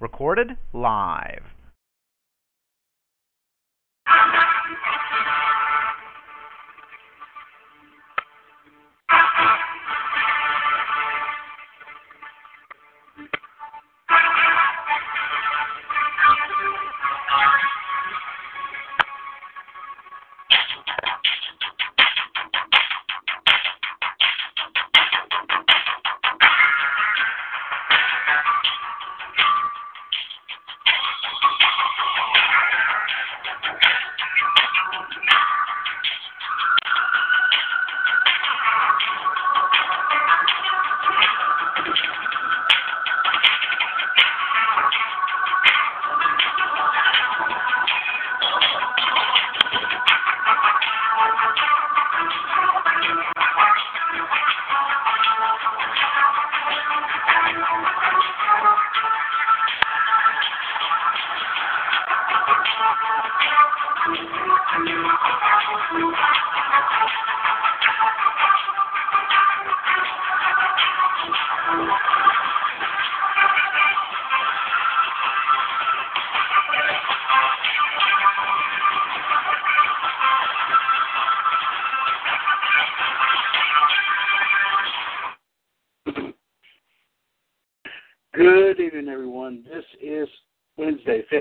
Recorded live.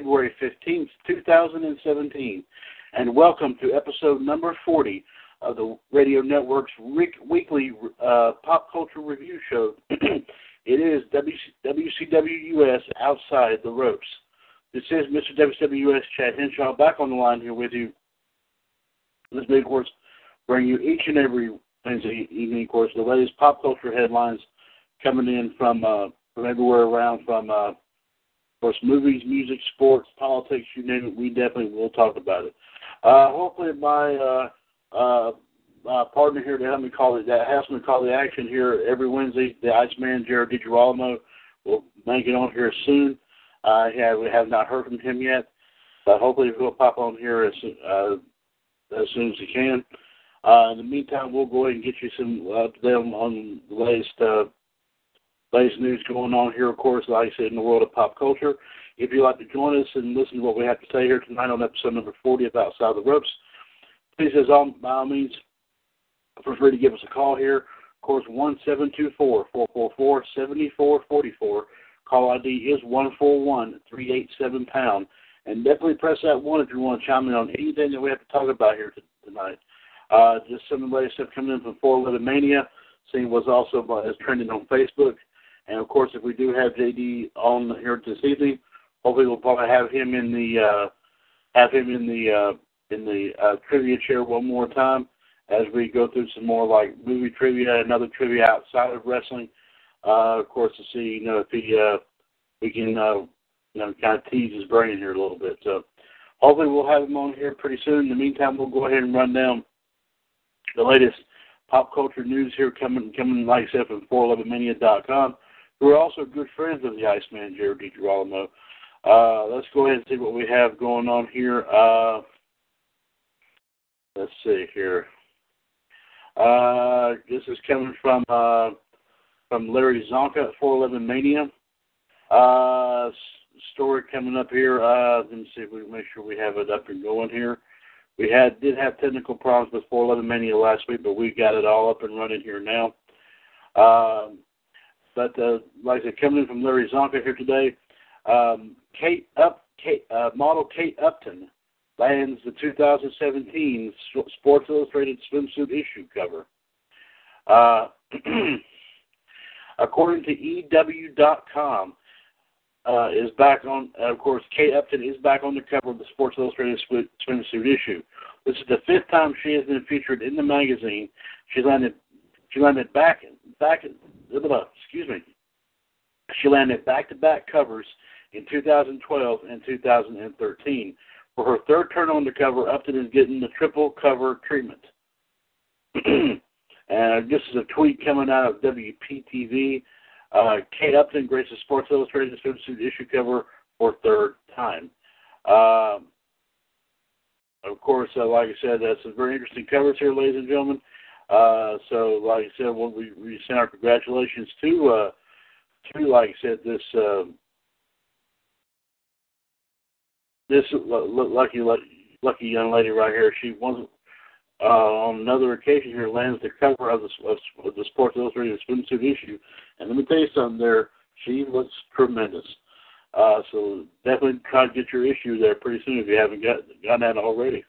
February 15th, 2017, and welcome to episode number 40 of the Radio Network's weekly uh, pop culture review show. it is WCWUS Outside the Ropes. This is Mr. WCWUS Chad Henshaw back on the line here with you. This big course bring you each and every Wednesday evening, of course, the latest pop culture headlines coming in from uh, from everywhere around, from uh, of course movies, music, sports, politics, you name it. We definitely will talk about it. Uh, hopefully, my uh, uh, uh, partner here to help me call it that helps me call the action here every Wednesday, the Iceman Jared DiGirolamo will make it on here soon. Uh, yeah, we have not heard from him yet, but hopefully he'll pop on here as uh, as soon as he can. Uh, in the meantime, we'll go ahead and get you some uh, update on, on the latest uh, latest news going on here, of course, like I said, in the world of pop culture. If you'd like to join us and listen to what we have to say here tonight on episode number 40 of Outside the Ropes, please, as all, by all means, feel free to give us a call here. Of course, one seven two four four four four seventy four forty four. Call ID is one four one three eight seven pound. And definitely press that one if you want to chime in on anything that we have to talk about here tonight. Uh, just some of the latest stuff coming in from 411 Mania, seeing what's also uh, is trending on Facebook. And of course, if we do have JD on here this evening, hopefully we'll probably have him in the uh, have him in the uh, in the uh, trivia chair one more time as we go through some more like movie trivia and other trivia outside of wrestling. Uh, of course, to see you know if he uh, we can uh, you know kind of tease his brain here a little bit. So hopefully we'll have him on here pretty soon. In the meantime, we'll go ahead and run down the latest pop culture news here coming coming like I said from 411mania.com who are also good friends of the Iceman, Jared DiGirolamo. Uh, let's go ahead and see what we have going on here. Uh, let's see here. Uh, this is coming from uh, from Larry Csonka at 411 Mania. Uh, story coming up here. Uh, let me see if we can make sure we have it up and going here. We had did have technical problems with 411 Mania last week, but we got it all up and running here now. Um, but uh, like I said, coming in from Larry Csonka here today, um, Kate Up, Kate, uh, model Kate Upton lands the 2017 Sports Illustrated swimsuit issue cover. Uh, according to EW.com, uh, is back on. Uh, of course, Kate Upton is back on the cover of the Sports Illustrated swimsuit issue. This is the fifth time she has been featured in the magazine. She landed. She landed back back excuse me, she landed back-to-back covers in 2012 and 2013. For her third turn on the cover, Upton is getting the triple cover treatment. and this is a tweet coming out of WPTV. Uh, Kate Upton graces Sports Illustrated swimsuit issue cover for third time. Um, of course, uh, like I said, that's some very interesting covers here, ladies and gentlemen. Uh, so, like I said, well, we, we send our congratulations to, uh, to like I said, this uh, this lucky lucky young lady right here. She wasn't uh, on another occasion here lands the cover of the, of the Sports Illustrated swimsuit issue. And let me tell you something there, she looks tremendous. Uh, so definitely try to get your issue there pretty soon if you haven't got, gotten that already.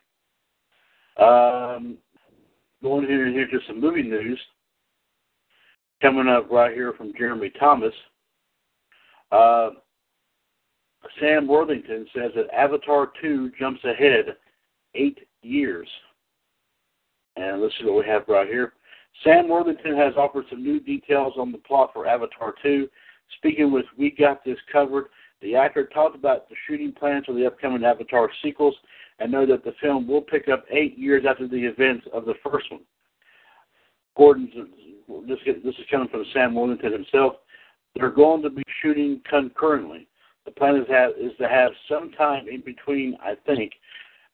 Um, going here and here to some movie news. Coming up right here from Jeremy Thomas. Uh, Sam Worthington says that Avatar 2 jumps ahead eight years. And let's see what we have right here. Sam Worthington has offered some new details on the plot for Avatar 2. Speaking with We Got This Covered, the actor talked about the shooting plans for the upcoming Avatar sequels and know that the film will pick up eight years after the events of the first one. Gordon's this, this is coming from Sam Worthington himself. They're going to be shooting concurrently. The plan is, have, is to have some time in between, I think,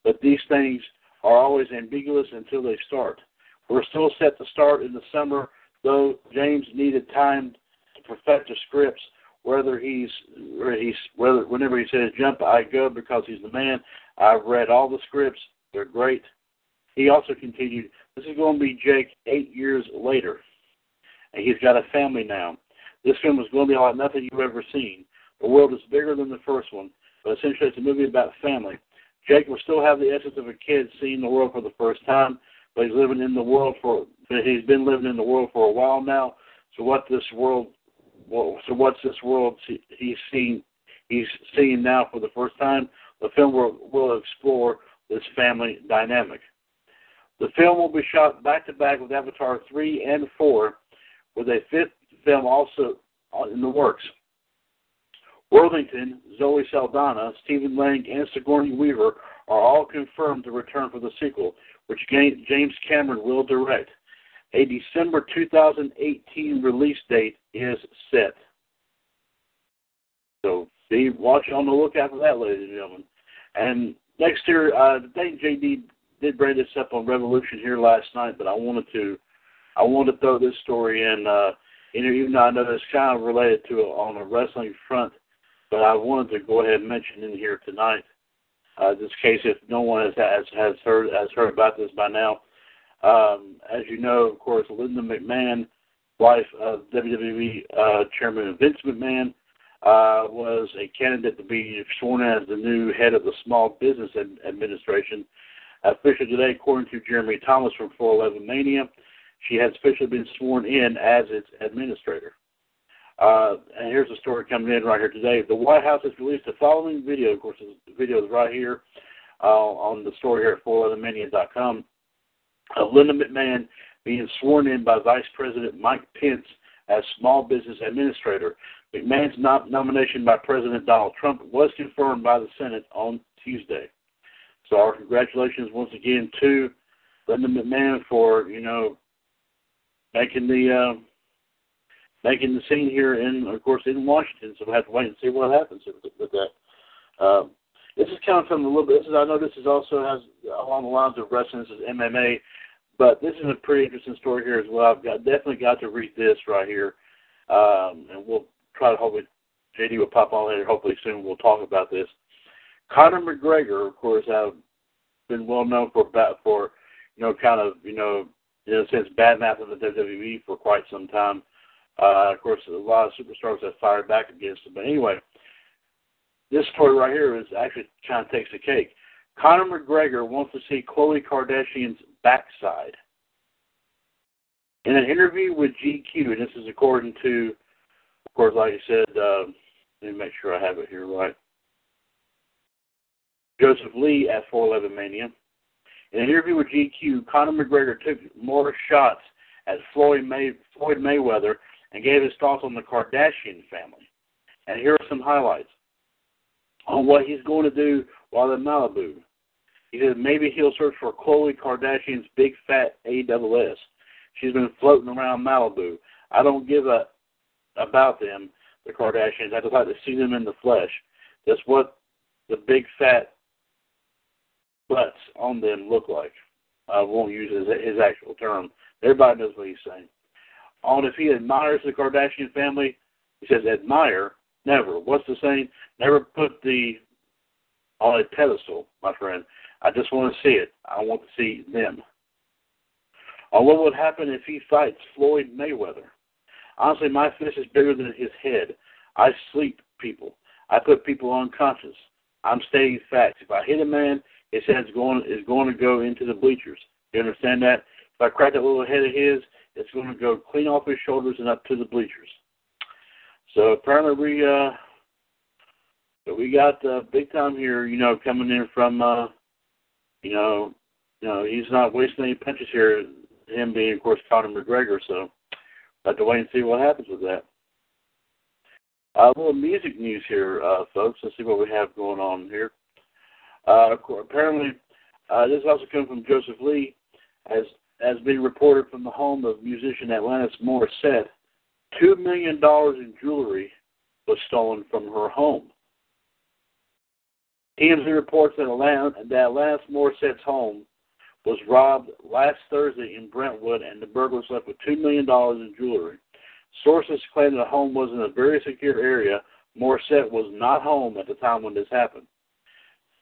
but these things are always ambiguous until they start. We're still set to start in the summer, though James needed time to perfect the scripts. Whether he's, he's whether whenever he says jump, I go because he's the man. I've read all the scripts; they're great. He also continued, "This is going to be Jake eight years later, and he's got a family now. This film is going to be like nothing you've ever seen. The world is bigger than the first one, but essentially it's a movie about family. Jake will still have the essence of a kid seeing the world for the first time, but he's living in the world for he's been living in the world for a while now. So what this world, well, so what's this world he's seen he's seeing now for the first time? The film will, will explore this family dynamic. The film will be shot back to back with Avatar 3 and 4, with a fifth film also uh, in the works. Worthington, Zoe Saldana, Stephen Lang, and Sigourney Weaver are all confirmed to return for the sequel, which James Cameron will direct. A December 2018 release date is set. So be watch on the lookout for that, ladies and gentlemen. And next year, uh, I JD did bring this up on Revolution here last night, but I wanted to, I wanted to throw this story in. Uh, even though I know it's kind of related to it on a wrestling front but I wanted to go ahead and mention in here tonight, uh, this case, if no one has, has has heard has heard about this by now. Um, as you know, of course, Linda McMahon, wife of WWE uh, Chairman Vince McMahon, uh, was a candidate to be sworn as the new head of the Small Business Administration. Officially today, according to Jeremy Thomas from 411 Mania, she has officially been sworn in as its administrator. Uh, and here's the story coming in right here today. The White House has released the following video. Of course, the video is right here uh, on the story here at 411mania.com of Linda McMahon being sworn in by Vice President Mike Pence as Small Business Administrator. McMahon's nomination by President Donald Trump was confirmed by the Senate on Tuesday. So our congratulations once again to Linda McMahon for you know making the uh, making the scene here in, of course, in Washington. So we'll have to wait and see what happens with, with that. Um, this is kind of from a little bit. This is I know this is also has along the lines of wrestling. This is MMA, but this is a pretty interesting story here as well. I've got definitely got to read this right here, um, and we'll try to hopefully JD will pop on here hopefully soon. We'll talk about this. Conor McGregor, of course, have been well known for for you know kind of you know in a sense bad mouthing the WWE for quite some time. Uh, of course, a lot of superstars have fired back against him. But anyway, this story right here is actually kind of takes the cake. Conor McGregor wants to see Khloe Kardashian's backside. In an interview with GQ, and this is according to, of course, like I said, uh, let me make sure I have it here right. Joseph Lee at 411 Mania. In an interview with GQ, Conor McGregor took more shots at Floyd, May, Floyd Mayweather and gave his thoughts on the Kardashian family. And here are some highlights on what he's going to do while in Malibu. He says maybe he'll search for Khloe Kardashian's big fat AWS. She's been floating around Malibu. I don't give a about them, the Kardashians. I just like to see them in the flesh. That's what the big fat butts on them look like. I won't use his, his actual term. Everybody knows what he's saying on if he admires the Kardashian family. He says admire, never. What's the saying? Never put the on a pedestal, my friend. I just want to see it. I want to see them. On what would happen if he fights Floyd Mayweather? Honestly, my fist is bigger than his head. I sleep people. I put people unconscious. I'm stating facts. If I hit a man, his head's going is going to go into the bleachers. You understand that? If I crack that little head of his, it's going to go clean off his shoulders and up to the bleachers. So apparently we uh we got uh, big time here, you know, coming in from uh you know, you know, he's not wasting any punches here, him being of course Conor McGregor, so have to wait and see what happens with that. Uh, a little music news here, uh, folks. Let's see what we have going on here. Uh, apparently, uh, this also comes from Joseph Lee, as has been reported from the home of musician Alanis Morissette. Two million dollars in jewelry was stolen from her home. TMZ reports that Alanis, that Alanis Morissette's home was robbed last Thursday in Brentwood, and the burglars left with two million dollars in jewelry. Sources claim the home was in a very secure area. Morissette was not home at the time when this happened.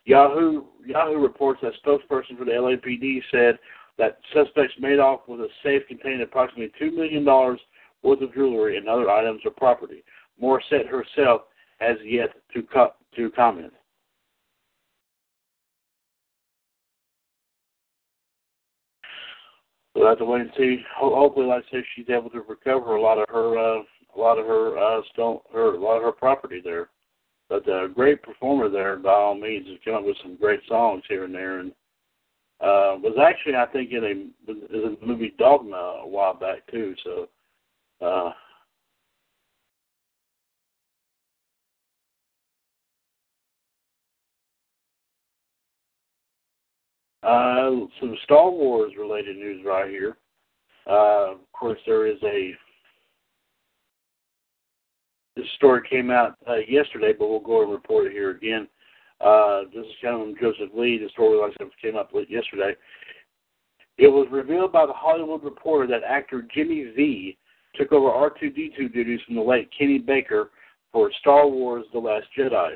Yahoo Yahoo reports that spokesperson for the LAPD said that suspects made off with a safe containing approximately two million dollars worth of jewelry and other items of property. Morissette herself has yet to co- to comment. We'll have to wait and see. Hopefully, like I say, she's able to recover a lot of her, uh, a lot of her uh, stone, her, a lot of her property there. But a uh, great performer there, by all means, has come up with some great songs here and there, and uh, was actually, I think, in a in the movie Dogma a while back too. So, uh, Uh, some Star Wars related news right here. Uh, of course, there is a. This story came out uh, yesterday, but we'll go and report it here again. Uh, this is from Joseph Lee. The story, like I said, came up yesterday. It was revealed by the Hollywood Reporter that actor Jimmy Vee took over R2D2 duties from the late Kenny Baker for Star Wars: The Last Jedi.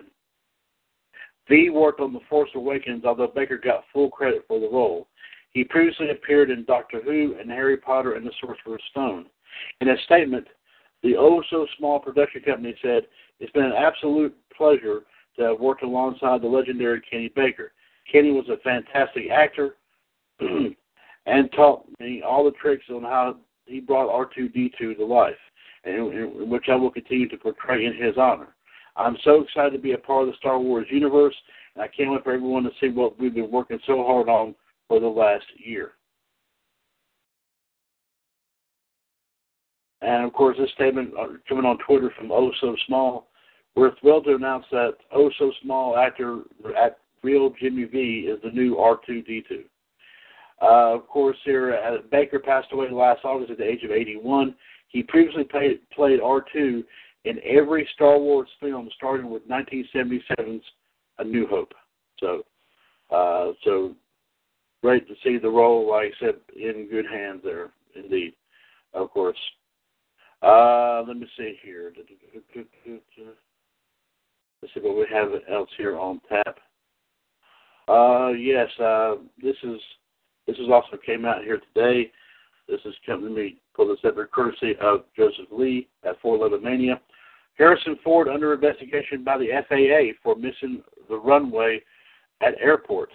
Vee worked on The Force Awakens, although Baker got full credit for the role. He previously appeared in Doctor Who and Harry Potter and the Sorcerer's Stone. In a statement, the oh so small production company said, It's been an absolute pleasure to have worked alongside the legendary Kenny Baker. Kenny was a fantastic actor and taught me all the tricks on how he brought R2D2 to life, and which I will continue to portray in his honor. I'm so excited to be a part of the Star Wars universe, and I can't wait for everyone to see what we've been working so hard on for the last year. And of course, this statement uh, coming on Twitter from Oh So Small. We're thrilled to announce that Oh So Small actor at Real Jimmy Vee is the new R2D2. Uh, of course, here uh, Baker passed away last August at the age of 81. He previously played, played R2 in every Star Wars film, starting with 1977's A New Hope. So, uh, so great to see the role, like I said, in good hands there, indeed. Of course. Uh, let me see here. Let's see what we have else here on tap. Uh, yes, uh, this is this is also came out here today. This is coming to me for the separate courtesy of Joseph Lee at 411 Mania. Harrison Ford under investigation by the FAA for missing the runway at airport.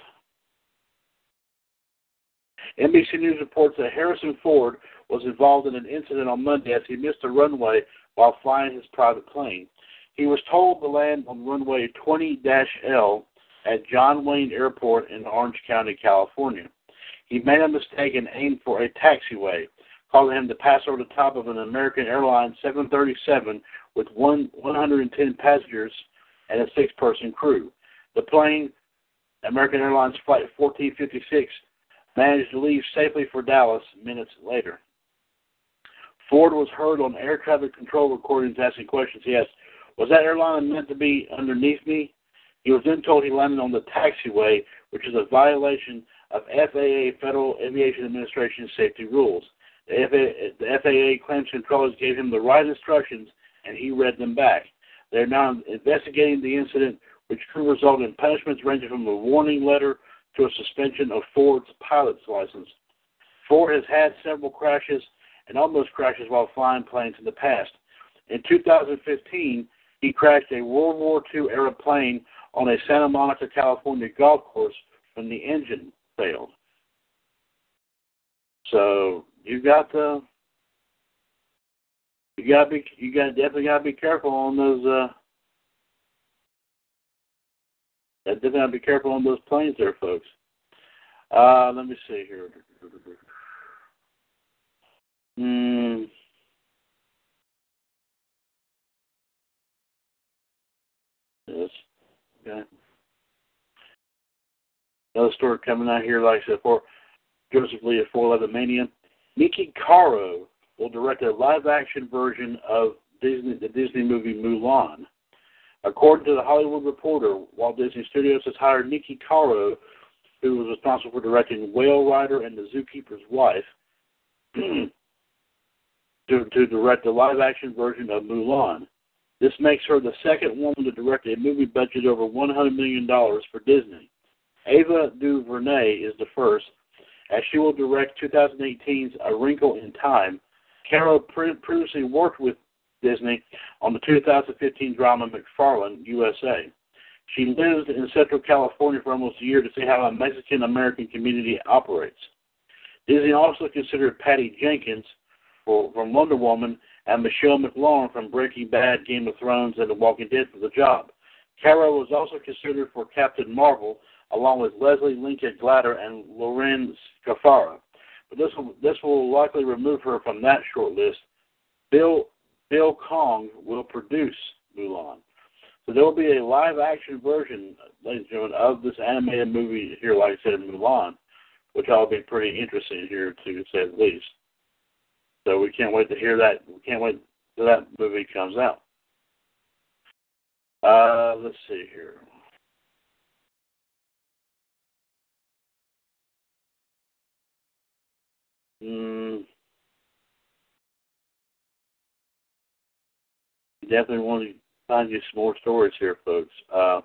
NBC News reports that Harrison Ford was involved in an incident on Monday as he missed a runway while flying his private plane. He was told to land on runway 20 L at John Wayne Airport in Orange County, California. He made a mistake and aimed for a taxiway, causing him to pass over the top of an American Airlines 737 with one 110 passengers and a six-person crew. The plane, American Airlines Flight 1456, managed to leave safely for Dallas minutes later. Ford was heard on air traffic control recordings asking questions. He asked, Was that airline meant to be underneath me? He was then told he landed on the taxiway, which is a violation of FAA Federal Aviation Administration safety rules. The FAA, the FAA claims controllers gave him the right instructions and he read them back. They're now investigating the incident, which could result in punishments ranging from a warning letter to a suspension of Ford's pilot's license. Ford has had several crashes and almost crashes while flying planes in the past. In 2015, he crashed a World War II era plane on a Santa Monica, California golf course from the engine failed. So you got to you gotta be you got definitely gotta be careful on those uh definitely gotta be careful on those planes there, folks. Uh let me see here. Hmm. Yes. Okay. Another story coming out here, like I said, for Joseph Lee at 411 Mania. Niki Caro will direct a live-action version of Disney, the Disney movie Mulan. According to the Hollywood Reporter, Walt Disney Studios has hired Niki Caro, who was responsible for directing Whale Rider and The Zookeeper's Wife, to, to direct a live-action version of Mulan. This makes her the second woman to direct a movie budget over $100 million for Disney. Ava DuVernay is the first, as she will direct 2018's A Wrinkle in Time. Carol previously worked with Disney on the 2015 drama McFarland, USA. She lived in Central California for almost a year to see how a Mexican American community operates. Disney also considered Patty Jenkins for, from Wonder Woman and Michelle MacLaren from Breaking Bad, Game of Thrones, and The Walking Dead for the job. Carol was also considered for Captain Marvel, along with Lesli Linka Glatter and Lorene Scafaria. But this will, this will likely remove her from that short list. Bill Bill Kong will produce Mulan. So there will be a live action version, ladies and gentlemen, of this animated movie here, like I said, Mulan, which I'll be pretty interesting here to say the least. So we can't wait to hear that. We can't wait till that movie comes out. Uh, let's see here. Definitely want to find you some more stories here, folks. Uh,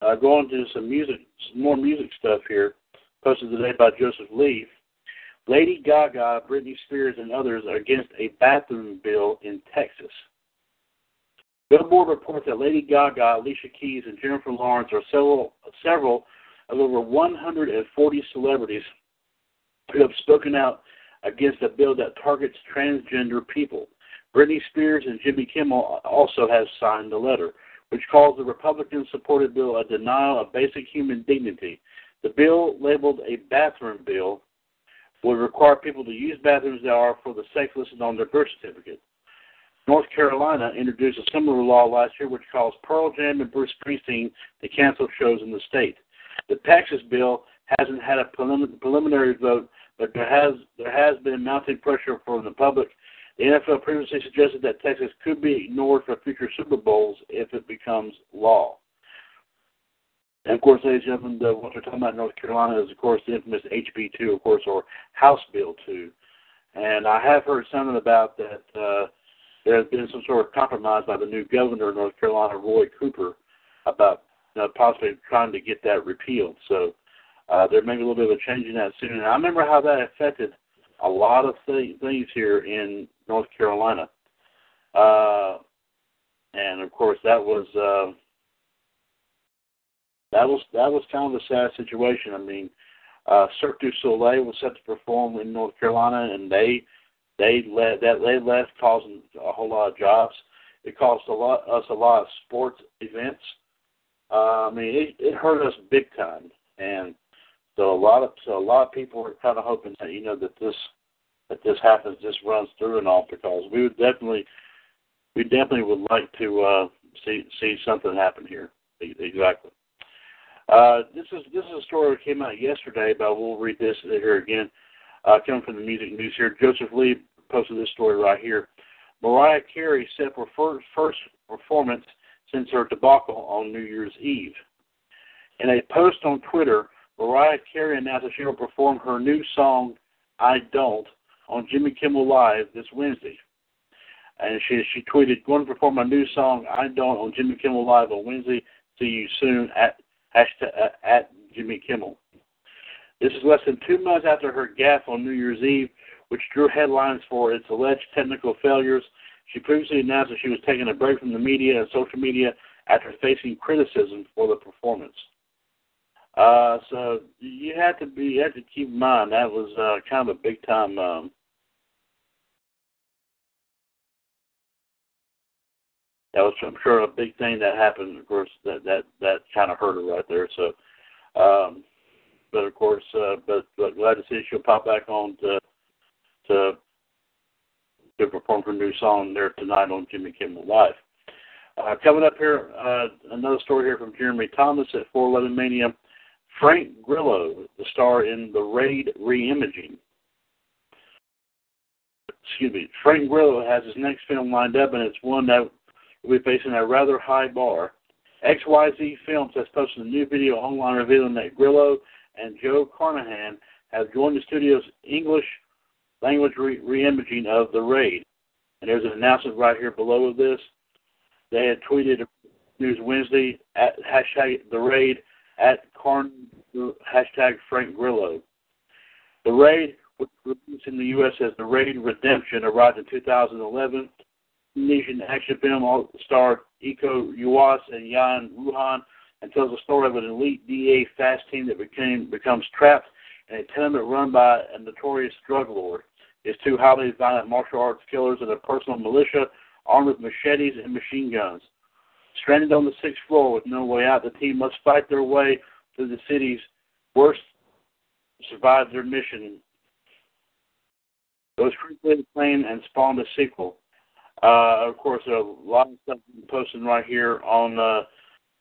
Uh, going to some music, some more music stuff here, posted today by Joseph Lee. Lady Gaga, Britney Spears, and others are against a bathroom bill in Texas. Billboard reports that Lady Gaga, Alicia Keys, and Jennifer Lawrence are several, several of over 140 celebrities who have spoken out against a bill that targets transgender people. Britney Spears and Jimmy Kimmel also have signed the letter which calls the Republican supported bill a denial of basic human dignity. The bill, labeled a bathroom bill, would require people to use bathrooms that are for the sex listed on their birth certificate. North Carolina introduced a similar law last year which calls Pearl Jam and Bruce Springsteen to cancel shows in the state. The Texas bill hasn't had a preliminary vote, but there has there has been mounting pressure from the public the NFL previously suggested that Texas could be ignored for future Super Bowls if it becomes law. And of course, ladies and gentlemen, the, what we're talking about in North Carolina is, of course, the infamous HB2, of course, or House Bill 2. And I have heard something about that uh, there has been some sort of compromise by the new governor of North Carolina, Roy Cooper, about you know, possibly trying to get that repealed. So uh, there may be a little bit of a change in that soon. And I remember how that affected a lot of th- things here in North Carolina. Uh, and of course, that was uh, that was that was kind of a sad situation. I mean, uh, Cirque du Soleil was set to perform in North Carolina, and they they let that they left, causing a whole lot of jobs. It cost a lot us a lot of sports events. Uh, I mean, it, it hurt us big time, and so a lot of so a lot of people are kind of hoping that you know that this that this happens, this runs through and all, because we would definitely we definitely would like to uh, see see something happen here. Exactly. Uh, this is this is a story that came out yesterday, but we'll read this here again. Uh, coming from the music news here, Joseph Lee posted this story right here. Mariah Carey set for first, first performance since her debacle on New Year's Eve. In a post on Twitter, Mariah Carey announced that she will perform her new song, I Don't, on Jimmy Kimmel Live this Wednesday. And she she tweeted, going to perform my new song, I Don't, on Jimmy Kimmel Live on Wednesday. See you soon at uh, at Jimmy Kimmel. This is less than two months after her gaffe on New Year's Eve, which drew headlines for its alleged technical failures. She previously announced that she was taking a break from the media and social media after facing criticism for the performance. Uh, so you had to be, you had to keep in mind that was uh, kind of a big time. Um, that was, I'm sure, a big thing that happened. Of course, that that that kind of hurt her right there. So, um, but of course, uh, but, but glad to see she'll pop back on to to to perform her new song there tonight on Jimmy Kimmel Live. Uh, coming up here, uh, another story here from Jeremy Thomas at 411 Mania. Frank Grillo, the star in The Raid Reimaging. Excuse me. Frank Grillo has his next film lined up, and it's one that will be facing a rather high bar. XYZ Films has posted a new video online revealing that Grillo and Joe Carnahan have joined the studio's English language re- of The Raid. And there's an announcement right here below of this. They had tweeted news Wednesday at hashtag The Raid at Carn hashtag Frank Grillo. The Raid, which released in the U.S. as The Raid Redemption, arrived in 2011. Indonesian action film all starred Iko Uwais and Yan Ruhian and tells the story of an elite DA fast team that became becomes trapped in a tenement run by a notorious drug lord. His two highly violent martial arts killers and a personal militia armed with machetes and machine guns. Stranded on the sixth floor with no way out, the team must fight their way through the city's worst to survive their mission. It was created planned and spawned a sequel. Uh, of course, a lot of stuff posted right here on uh,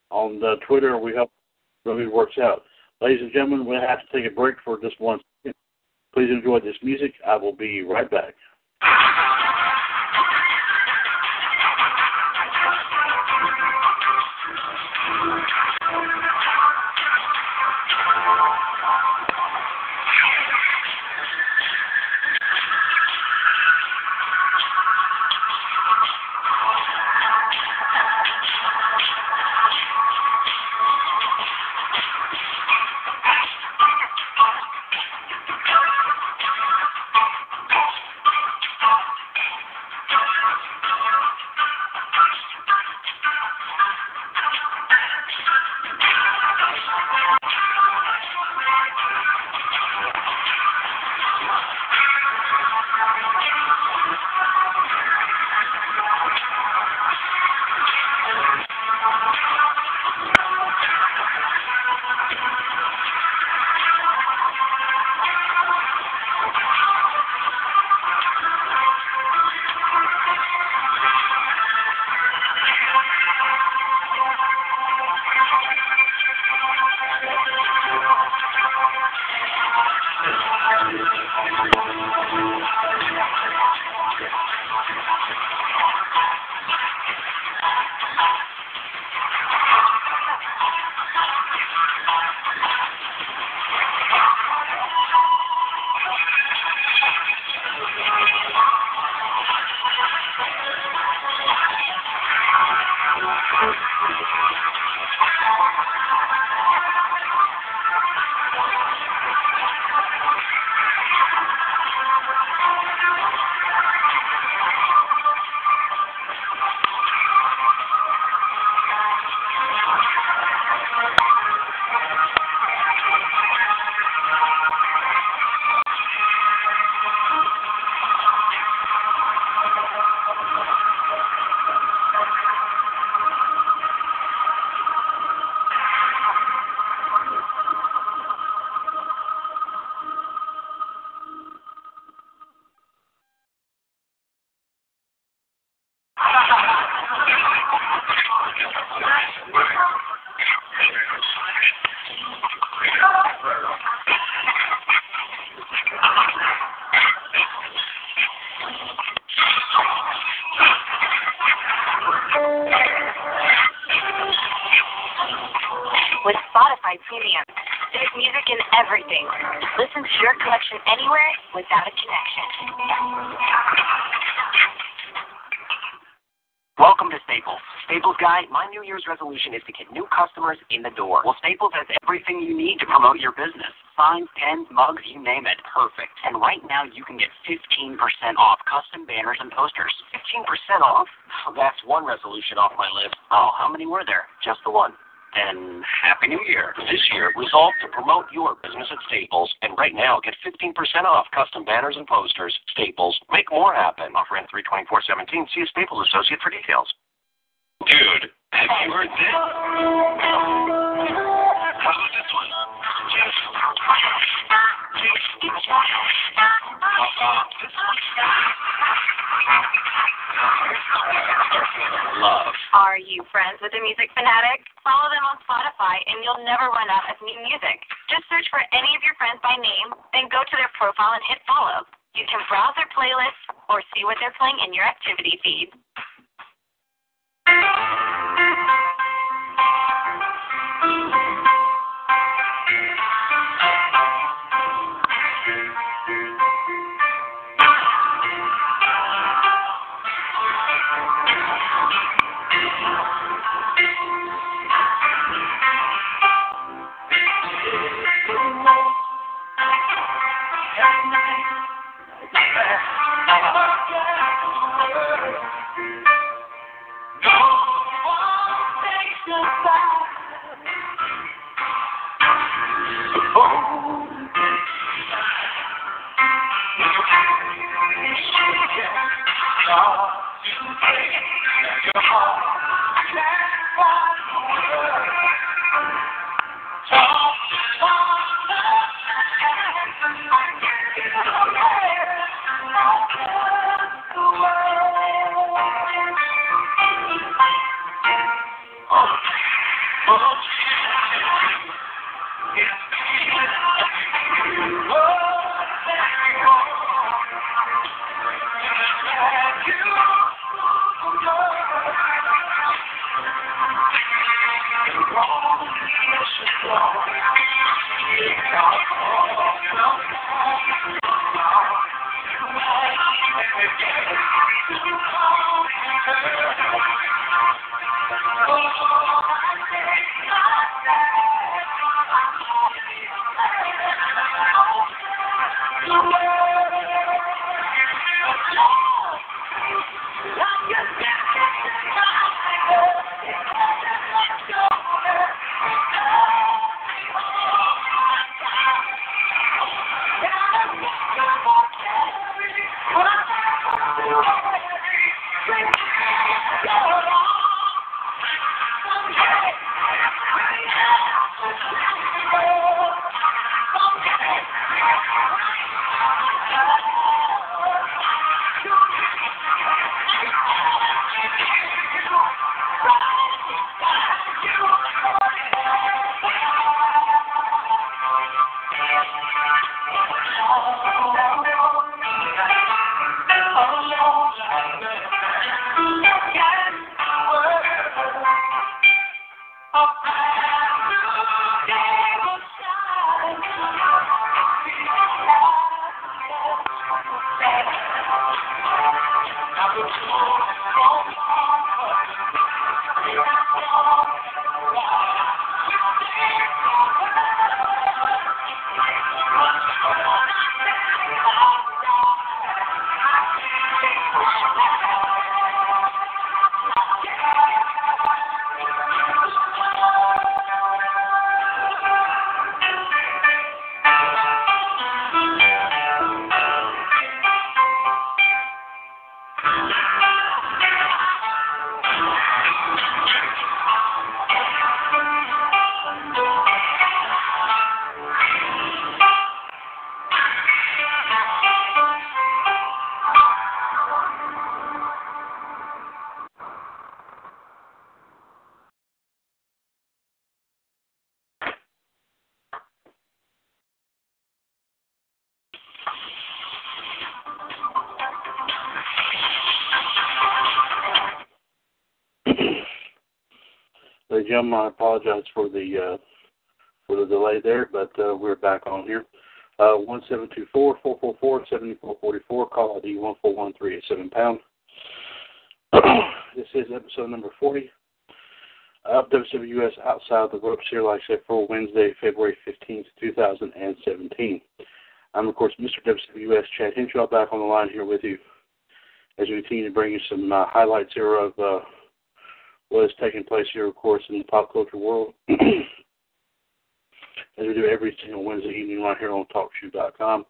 on the Twitter. We hope it works out. Ladies and gentlemen, we'll have to take a break for just one second. Please enjoy this music. I will be right back. Resolution is to get new customers in the door. Well, Staples has everything you need to promote your business. Signs, pens, mugs, you name it. Perfect. And right now you can get 15% off custom banners and posters. 15% off? Oh, that's one resolution off my list. Oh, how many were there? Just the one. And Happy New Year. This year, resolve to promote your business at Staples. And right now, get 15% off custom banners and posters. Staples. Make more happen. Offer N32417. See a Staples associate for details. Dude, you heard this? How about this one? Love. Are you friends with a music fanatic? Follow them on Spotify and you'll never run out of new music. Just search for any of your friends by name, then go to their profile and hit follow. You can browse their playlists or see what they're playing in your activity feed. Ladies gentlemen, I apologize for the uh, for the delay there, but uh, we're back on here. Uh, one seven two four four four four seventy four forty four. Call ID one four one three eight seven pound. this is episode number forty of WWS Outside the Ropes here, like I said, for Wednesday, February fifteenth, two thousand and seventeen. I'm of course Mr. WWS Chad Henshaw back on the line here with you as we continue to bring you some uh, highlights here of uh, what is taking place here, of course, in the pop culture world. as we do every single Wednesday evening right here on TalkShoe.com.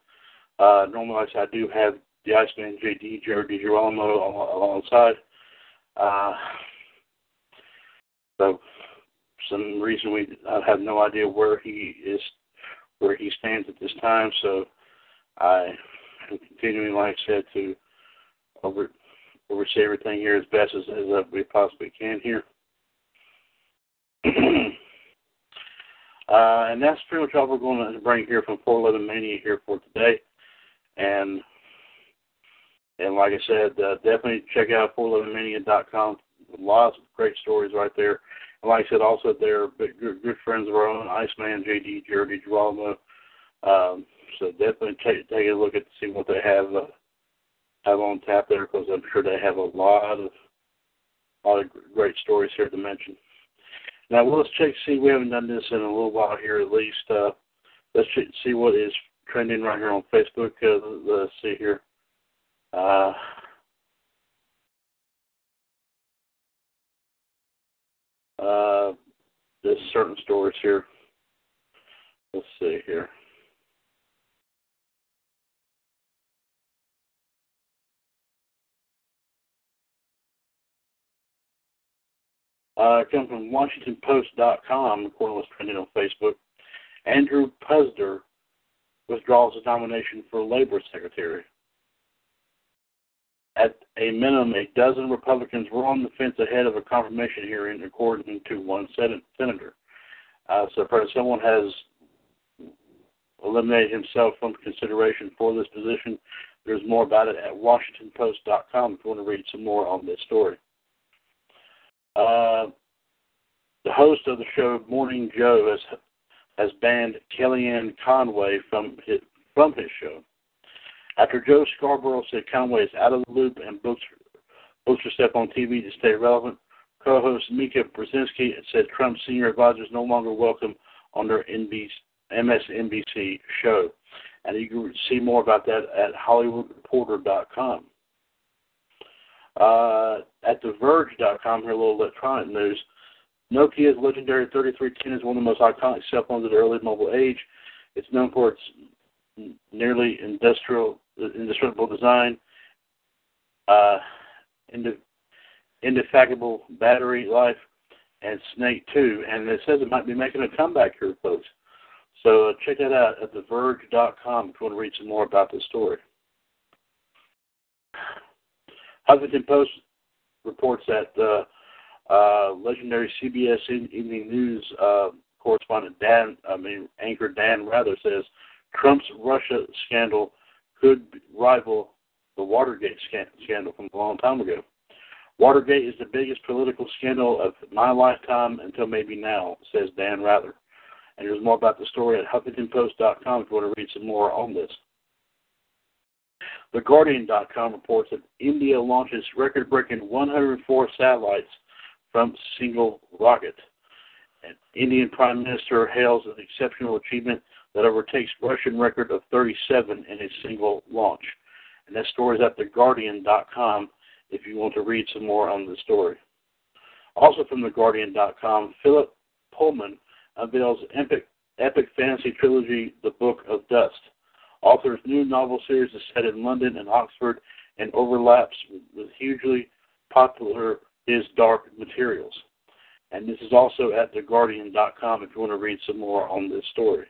Uh, normally, I do have the Iceman JD, Jared DiGirolamo alongside. Uh, so, some reason we I have no idea where he is, where he stands at this time. So, I am continuing, like I said, to over oversee everything here as best as, as we possibly can here. Uh, and that's pretty much all we're going to bring here from 411 Mania here for today. And and like I said, uh, definitely check out 411mania.com. Lots of great stories right there. And like I said, also they're good, good friends of our own, Iceman, JD, Jerry Girolamo. Um, so definitely take take a look at see what they have uh, have on tap there because I'm sure they have a lot of a lot of great stories here to mention. Now well, let's check see we haven't done this in a little while here at least. Uh, let's check, see what is trending right here on Facebook. Uh, let's see here. Uh, uh, there's certain stories here. Let's see here. Uh, it comes from WashingtonPost.com, according to what's trending on Facebook. Andrew Puzder withdraws his nomination for Labor Secretary. At a minimum, a dozen Republicans were on the fence ahead of a confirmation hearing, according to one senator. Uh, so, someone has eliminated himself from consideration for this position. There's more about it at WashingtonPost.com if you want to read some more on this story. Uh, the host of the show, Morning Joe, has has banned Kellyanne Conway from his from his show. After Joe Scarborough said Conway is out of the loop and books books herself on TV to stay relevant, co-host Mika Brzezinski said Trump's senior advisor is no longer welcome on their NBC, MSNBC show. And you can see more about that at HollywoodReporter.com. Uh, at TheVerge.com, here a little electronic news. Nokia's legendary 3310 is one of the most iconic cell phones of the early mobile age. It's known for its nearly industrial, indestructible design, uh, indefatigable battery life, and Snake 2. And it says it might be making a comeback here, folks. So uh, check that out at TheVerge.com if you want to read some more about this story. Huffington Post reports that uh, uh, legendary CBS Evening News uh, correspondent Dan, I mean anchor Dan Rather says Trump's Russia scandal could rival the Watergate scandal from a long time ago. Watergate is the biggest political scandal of my lifetime until maybe now, says Dan Rather. And there's more about the story at HuffingtonPost.com if you want to read some more on this. TheGuardian.com reports that India launches record breaking 104 satellites from single rocket. And Indian Prime Minister hails an exceptional achievement that overtakes Russian record of 37 in a single launch. And that story is at TheGuardian.com if you want to read some more on the story. Also from TheGuardian.com, Philip Pullman unveils epic, epic fantasy trilogy, The Book of Dust. Author's new novel series is set in London and Oxford and overlaps with hugely popular His Dark Materials. And this is also at TheGuardian.com if you want to read some more on this story.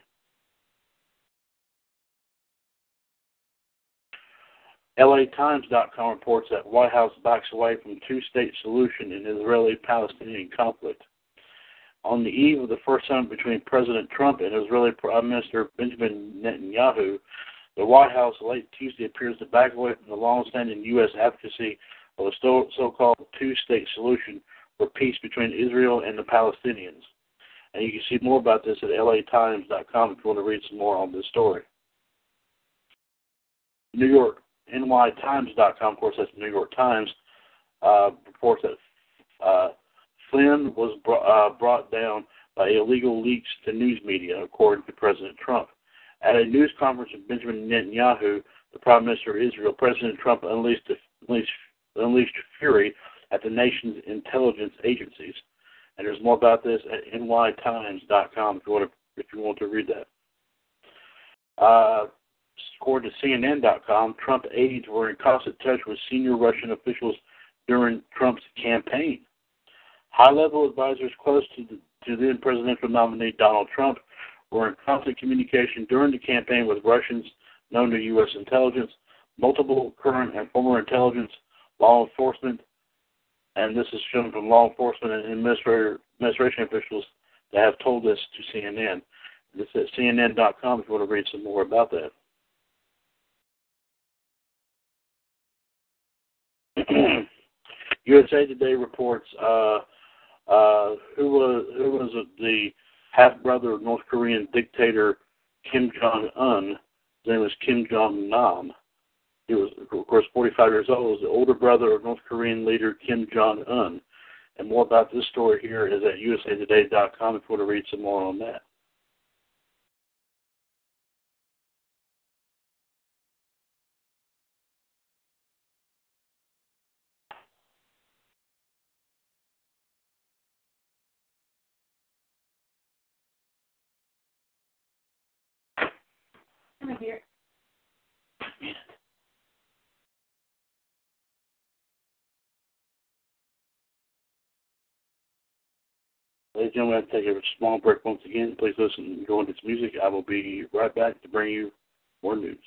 LATimes.com reports that White House backs away from two-state solution in Israeli-Palestinian conflict on the eve of the first summit between President Trump and Israeli Prime Minister Benjamin Netanyahu, the White House late Tuesday appears to back away from the long-standing U.S. advocacy of a so-called two-state solution for peace between Israel and the Palestinians. And you can see more about this at latimes.com if you want to read some more on this story. New York, nytimes.com, of course, that's the New York Times, uh, reports that uh, Flynn was br- uh, brought down by illegal leaks to news media, according to President Trump. At a news conference with Benjamin Netanyahu, the Prime Minister of Israel, President Trump unleashed, unleashed, unleashed fury at the nation's intelligence agencies. And there's more about this at nytimes.com if you want to if you want to read that. Uh, according to CNN.com, Trump aides were in constant touch with senior Russian officials during Trump's campaign. High-level advisors close to the, then presidential nominee Donald Trump were in constant communication during the campaign with Russians known to U.S. intelligence, multiple current and former intelligence, law enforcement, and this is shown from law enforcement and administration officials that have told this to CNN. This is at CNN.com if you want to read some more about that. USA Today reports uh, uh, who was who was the half brother of North Korean dictator Kim Jong Un. His name was Kim Jong Nam. He was, of course, 45 years old. He Was the older brother of North Korean leader Kim Jong Un. And more about this story here is at usatoday.com if you want to read some more on that. Come here. Ladies and gentlemen, I take a small break once again. Please listen and go into this music. I will be right back to bring you more news.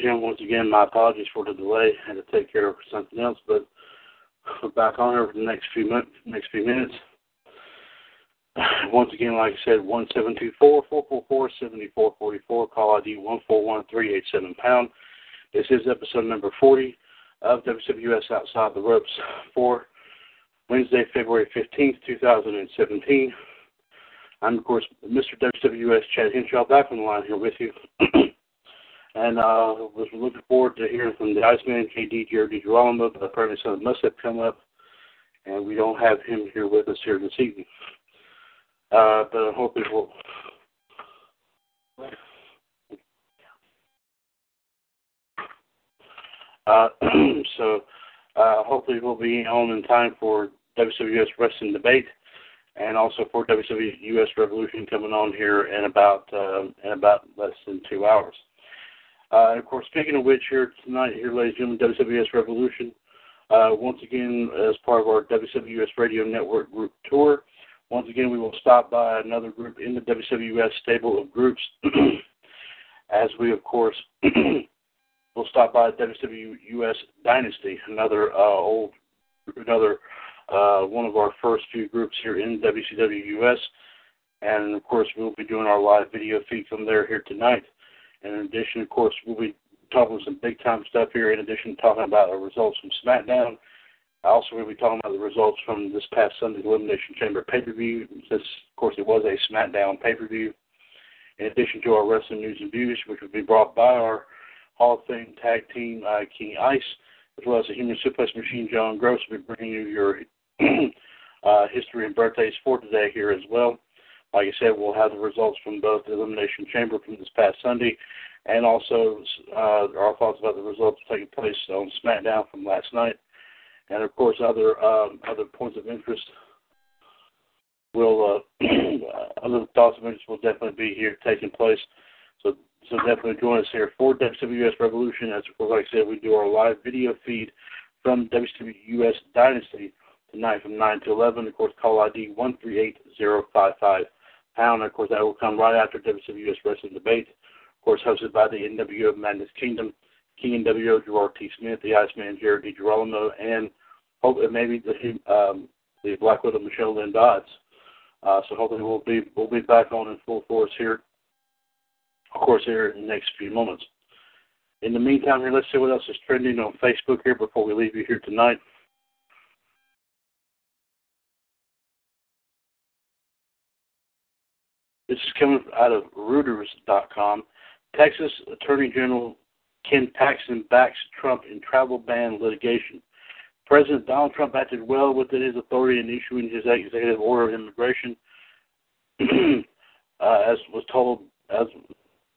Gentlemen, once again, my apologies for the delay. I had to take care of something else, but we're back on here for the next few minutes. Next few minutes. Once again, like I said, one seven two four four four four seventy four forty four. Call ID one four one three eight seven pound. This is episode number forty of WWS Outside the Ropes for Wednesday, February fifteenth, two thousand and seventeen. I'm of course Mr. WWS Chad Henshaw back on the line here with you. and uh was looking forward to hearing from the Iceman, JD Jerry DiGirolamo, but apparently something must have come up and we don't have him here with us here this evening. Uh, but I hope it will. Uh, so uh, hopefully we'll be on in time for WWS Wrestling Debate and also for WWS Revolution coming on here in about uh, in about less than two hours. Uh, and of course, speaking of which, here tonight, here, ladies and gentlemen, WWS Revolution, uh, once again, as part of our WWS Radio Network group tour, once again, we will stop by another group in the WWS stable of groups, as we, of course, will stop by WWS Dynasty, another uh, old, another uh, one of our first few groups here in WCW US. And of course, we'll be doing our live video feed from there here tonight. And in addition, of course, we'll be talking some big time stuff here. In addition to talking about our results from SmackDown, also we'll be talking about the results from this past Sunday's Elimination Chamber pay per view. Since of course it was a SmackDown pay per view. In addition to our wrestling news and views, which will be brought by our Hall of Fame tag team uh, King Ice, as well as the Human Suplex Machine John Gross, will be bringing you your uh, history and birthdays for today here as well. Like I said, we'll have the results from both the Elimination Chamber from this past Sunday and also uh, our thoughts about the results taking place on SmackDown from last night. And of course, other um, other points of interest will uh, other thoughts of interest will definitely be here taking place. So so definitely join us here for WWS Revolution. As like I said, we do our live video feed from WWS Dynasty tonight from 9 to 11. Of course, call ID 138055 pound. Of course, that will come right after WWS Wrestling Debate. Of course, hosted by the NWO of Madness Kingdom, King NWO Gerard T. Smith, the Iceman Jared DiGirolamo, and hope maybe the um, the Black Widow Michelle Lynn Dodds. Uh, so hopefully we'll be we'll be back on in full force here. Of course, here in the next few moments. In the meantime, here let's see what else is trending on Facebook here before we leave you here tonight. This is coming out of Reuters.com. Texas Attorney General Ken Paxton backs Trump in travel ban litigation. President Donald Trump acted well within his authority in issuing his executive order of immigration, uh, as was told as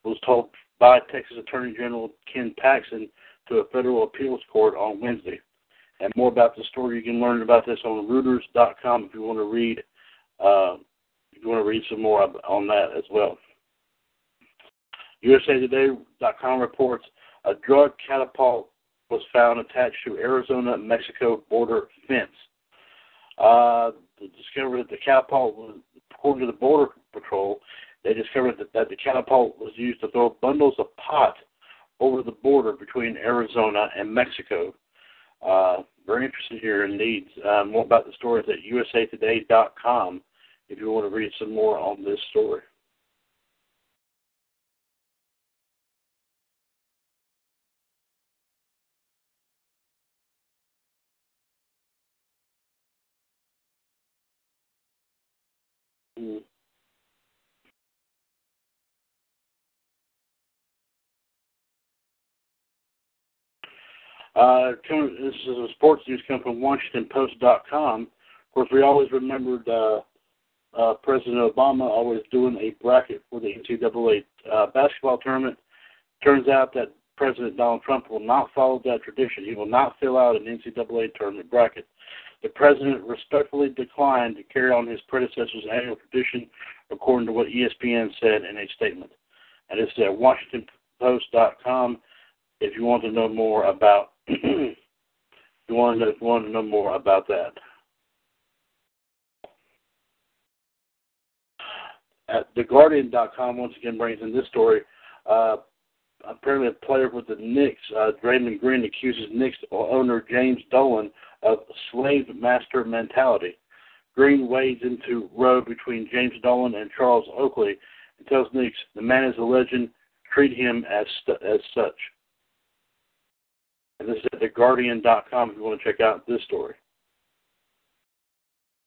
was told by Texas Attorney General Ken Paxton to a federal appeals court on Wednesday. And more about the story, you can learn about this on Reuters.com if you want to read. Uh, you want to read some more on that as well. USAToday.com reports a drug catapult was found attached to Arizona Mexico border fence. Uh, they discovered that the catapult was, according to the Border Patrol, they discovered that, that the catapult was used to throw bundles of pot over the border between Arizona and Mexico. Uh, very interesting here indeed. Uh, more about the story is at usatoday.com if you want to read some more on this story. Mm. Uh, this is a sports news coming from WashingtonPost.com. Of course, we always remembered uh, uh, President Obama always doing a bracket for the NCAA uh, basketball tournament. Turns out that President Donald Trump will not follow that tradition. He will not fill out an NCAA tournament bracket. The president respectfully declined to carry on his predecessor's annual tradition, according to what ESPN said in a statement. And it's at WashingtonPost.com if you want to know more about you want to know, you want to know more about that. At TheGuardian.com once again brings in this story. Uh, apparently, a player with the Knicks, uh, Draymond Green, accuses Knicks owner James Dolan of slave master mentality. Green wades into row between James Dolan and Charles Oakley and tells Knicks the man is a legend. Treat him as as such. And this is at TheGuardian.com if you want to check out this story.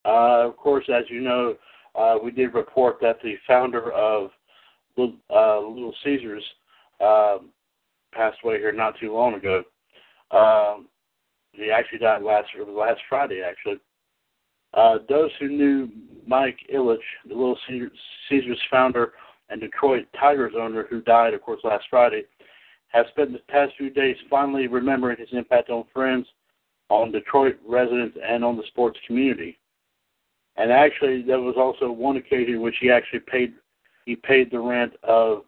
Uh, of course, as you know, uh, we did report that the founder of uh, Little Caesars um, passed away here not too long ago. Um, he actually died last last Friday actually. Uh, those who knew Mike Ilitch, the Little Caesars founder and Detroit Tigers owner, who died, of course, last Friday, have spent the past few days finally remembering his impact on friends, on Detroit residents, and on the sports community. And actually, there was also one occasion in which he actually paid he paid the rent of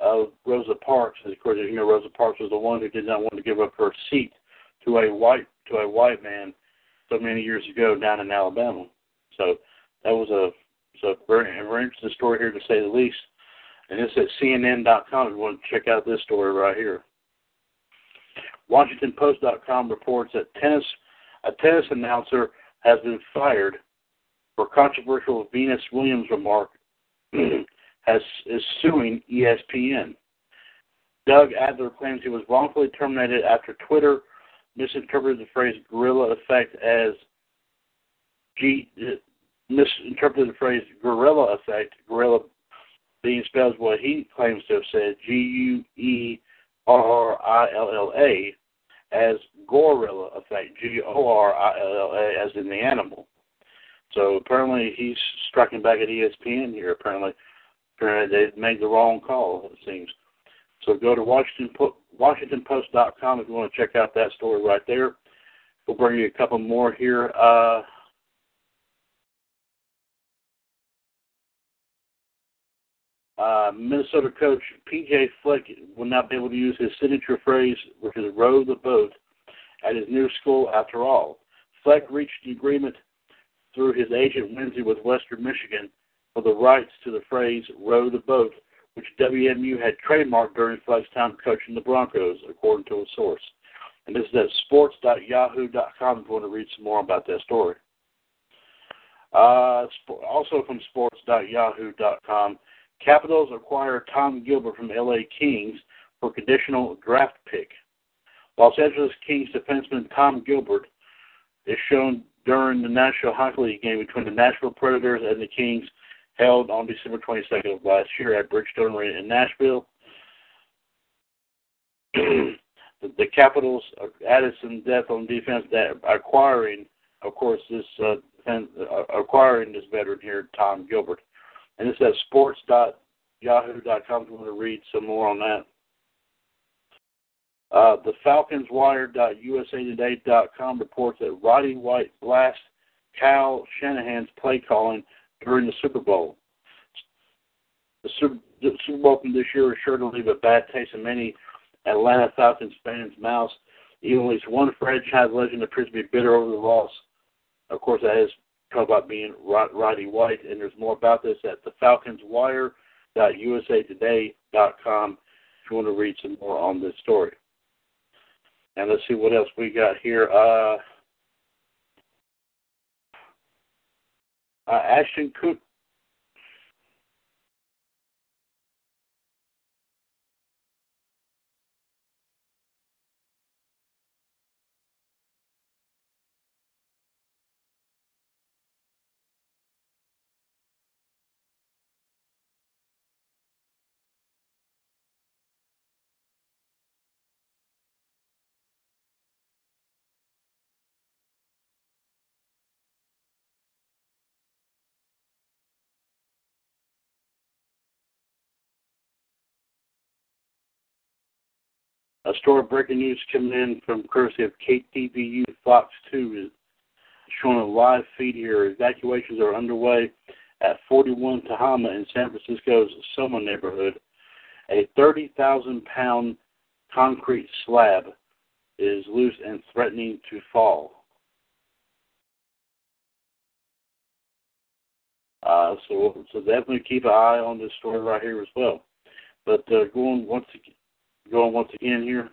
of Rosa Parks. And of course, you know, Rosa Parks was the one who did not want to give up her seat to a white to a white man so many years ago down in Alabama. So that was a so very very interesting story here to say the least. And it's at CNN.com if you want to check out this story right here. WashingtonPost.com reports that tennis a tennis announcer has been fired for controversial Venus Williams remark has is suing ESPN. Doug Adler claims he was wrongfully terminated after Twitter misinterpreted the phrase "gorilla effect" as G uh, misinterpreted the phrase "gorilla effect." Gorilla being spelled what he claims to have said G U E R R I L L A as gorilla effect G O R I L L A as in the animal. So apparently he's striking back at ESPN here. Apparently, apparently they made the wrong call. It seems. So go to Washington WashingtonPost.com if you want to check out that story right there. We'll bring you a couple more here. Uh, uh, Minnesota coach PJ Fleck will not be able to use his signature phrase, which is "row the boat," at his new school. After all, Fleck reached an agreement through his agent Wednesday with Western Michigan for the rights to the phrase row the boat, which WMU had trademarked during Fleck's time coaching the Broncos, according to a source. And this is at sports.yahoo.com if you want to read some more about that story. Uh, also from sports.yahoo.com, Capitals acquire Tom Gilbert from LA Kings for conditional draft pick. Los Angeles Kings defenseman Tom Gilbert is shown during the National Hockey League game between the Nashville Predators and the Kings held on December 22nd of last year at Bridgestone Arena in Nashville. the, Capitals added some depth on defense that acquiring, of course, this uh, uh, acquiring this veteran here, Tom Gilbert. And this at sports.yahoo.com if you want to read some more on that. Uh, the FalconsWire.USAToday.com reports that Roddy White blasts Kyle Shanahan's play calling during the Super Bowl. The Super, the Super Bowl from this year is sure to leave a bad taste in many Atlanta Falcons fans' mouths. Even at least one franchise legend appears to be bitter over the loss. Of course, that is talk about being Roddy White, and there's more about this at thefalconswire.usatoday.com if you want to read some more on this story. And let's see what else we got here. Uh, uh, Ashton Cook. A story breaking news coming in from courtesy of KTVU Fox 2 is showing a live feed here. Evacuations are underway at 41 Tehama in San Francisco's Soma neighborhood. A 30,000 pound concrete slab is loose and threatening to fall. Uh, so, so definitely keep an eye on this story right here as well. But uh, going once again, going once again here.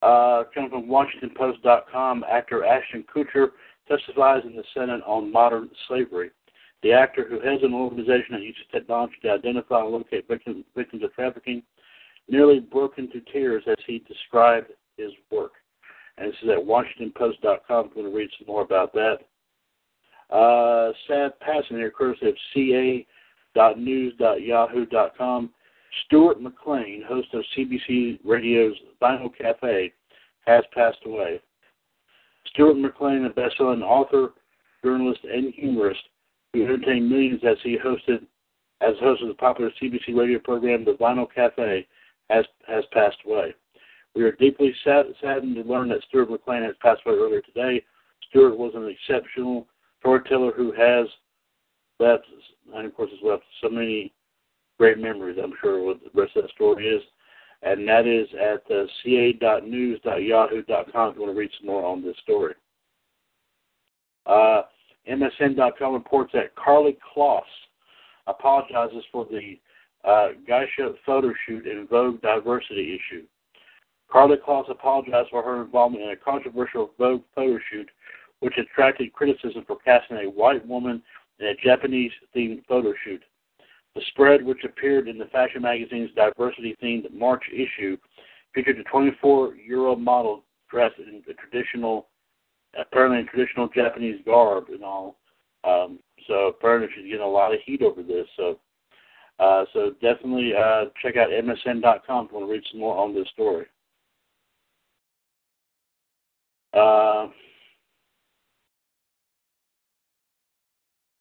Uh, coming from WashingtonPost.com, actor Ashton Kutcher testifies in the Senate on modern slavery. The actor, who heads an organization that uses technology to identify and locate victims, victims of trafficking, nearly broke into tears as he described his work. And this is at WashingtonPost.com. If you want to read some more about that. Uh, sad passing here, courtesy of ca.news.yahoo.com. Stuart McLean, host of CBC Radio's Vinyl Cafe, has passed away. Stuart McLean, a best-selling author, journalist, and humorist, who entertained millions as he hosted as host of the popular CBC radio program The Vinyl Cafe, has has passed away. We are deeply sad, saddened to learn that Stuart McLean has passed away earlier today. Stuart was an exceptional storyteller who has left, and of course, has left so many great memories. I'm sure what the rest of that story is, and that is at uh, ca.news.yahoo.com. If you want to read some more on this story. Uh, MSN.com reports that Karlie Kloss apologizes for the uh, Geisha photo shoot in Vogue diversity issue. Karlie Kloss apologized for her involvement in a controversial Vogue photo shoot which attracted criticism for casting a white woman in a Japanese themed photo shoot. The spread, which appeared in the fashion magazine's diversity themed March issue, featured a 24 year old model dressed in a traditional, apparently in traditional Japanese garb and all. Um, so apparently she's getting a lot of heat over this. So, uh, so definitely uh, check out MSN.com if you want to read some more on this story. Uh,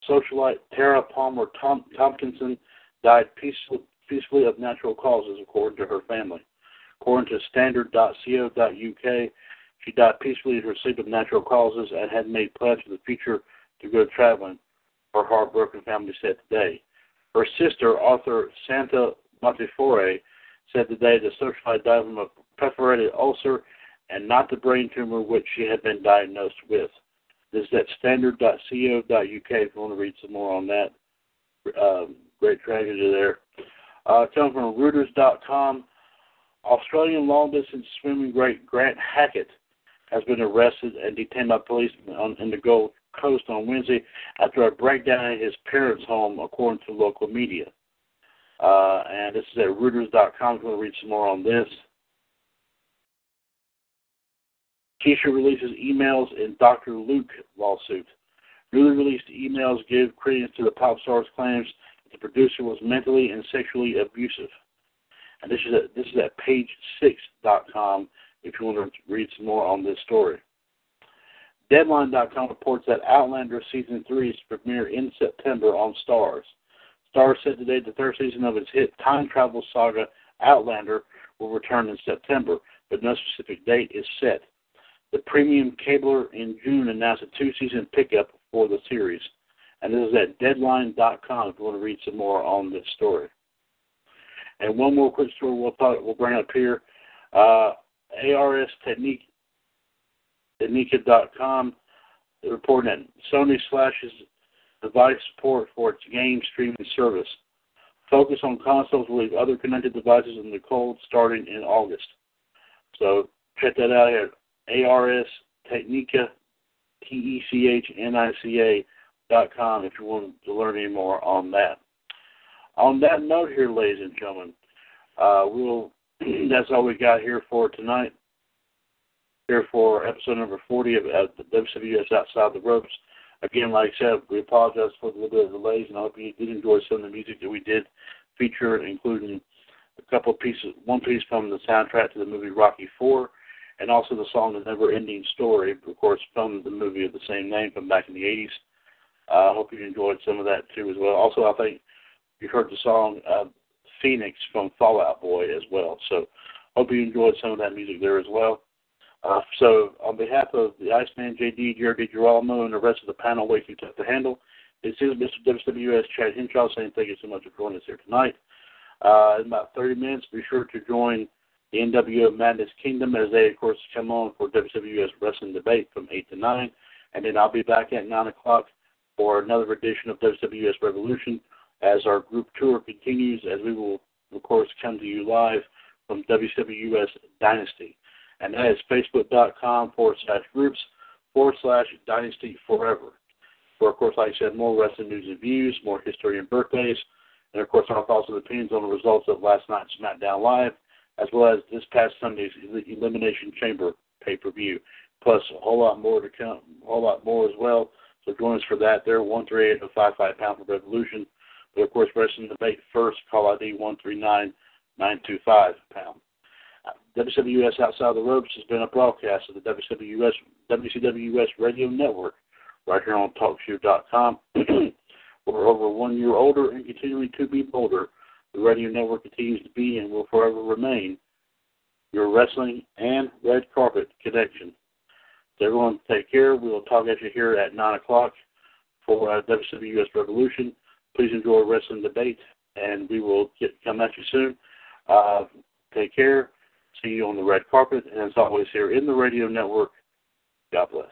socialite Tara Palmer Tom- Tomkinson died peacefully, peacefully of natural causes, according to her family. According to standard.co.uk, she died peacefully in her sleep of natural causes and had made plans for the future to go traveling, her heartbroken family said today. Her sister, author Santa Montefiore, said today the socialite died from a perforated ulcer and not the brain tumor which she had been diagnosed with. This is at standard.co.uk if you want to read some more on that. Um, great tragedy there. Uh, coming from Reuters.com, Australian long distance swimming great Grant Hackett has been arrested and detained by police on, in the Gold Coast on Wednesday after a breakdown at his parents' home, according to local media. Uh, and this is at Reuters.com. If you want to read some more on this. Kesha releases emails in Dr. Luke lawsuit. Newly released emails give credence to the pop star's claims that the producer was mentally and sexually abusive. And this is at, this is at page6.com if you want to read some more on this story. Deadline.com reports that Outlander Season 3 is to premiere in September on Starz. Starz said today the third season of its hit time travel saga Outlander will return in September, but no specific date is set. The premium cabler in June announced a two season pickup for the series. And this is at deadline.com if you want to read some more on this story. And one more quick story we'll talk, we'll bring up here. Uh, ARS Technique, Technica.com reporting that Sony slashes device support for its game streaming service. Focus on consoles will leave other connected devices in the cold starting in August. So check that out at ARS Technica, T E C H N I C A dot com if you want to learn any more on that. On that note, here, ladies and gentlemen, uh, we'll that's all we got here for tonight. Here for episode number 40 of uh, the WWS Outside the Ropes. Again, like I said, we apologize for the little bit of delays, and I hope you did enjoy some of the music that we did feature, including a couple of pieces, one piece from the soundtrack to the movie Rocky Four, and also the song "The Never Ending Story," of course, from the movie of the same name from back in the 80s. I uh, hope you enjoyed some of that too as well. Also, I think you heard the song uh, Phoenix from Fall Out Boy as well. So, hope you enjoyed some of that music there as well. Uh, so, on behalf of the Iceman, JD, Jared DiGirolamo, and the rest of the panel waiting to the handle, this is Mr. WWS Chad Henshaw saying thank you so much for joining us here tonight. Uh, in about 30 minutes, be sure to join the NWO Madness Kingdom as they, of course, come on for WWS Wrestling Debate from 8 to 9. And then I'll be back at 9 o'clock for another edition of WWS Revolution as our group tour continues, as we will, of course, come to you live from WWS Dynasty. And that is facebook.com forward slash groups forward slash dynasty forever. For, of course, like I said, more wrestling news and views, more history and birthdays, and of course, our thoughts and opinions on the results of last night's SmackDown Live, as well as this past Sunday's Elimination Chamber pay per view. Plus, a whole lot more to come, a whole lot more as well. So join us for that. There, one three eight five five pound for Revolution. But of course, wrestling debate first. Call ID one three nine nine two five pound. WWS Outside the Ropes has been a broadcast of the WWS WCWS Radio Network right here on TalkShoe.com. We're over one year older and continuing to be bolder. The radio network continues to be and will forever remain your wrestling and red carpet connection. So everyone take care. We will talk at you here at 9 o'clock for uh, WWS Revolution. Please enjoy wrestling debate, and we will get come at you soon. Uh, take care. See you on the red carpet, and as always here in the radio network, God bless.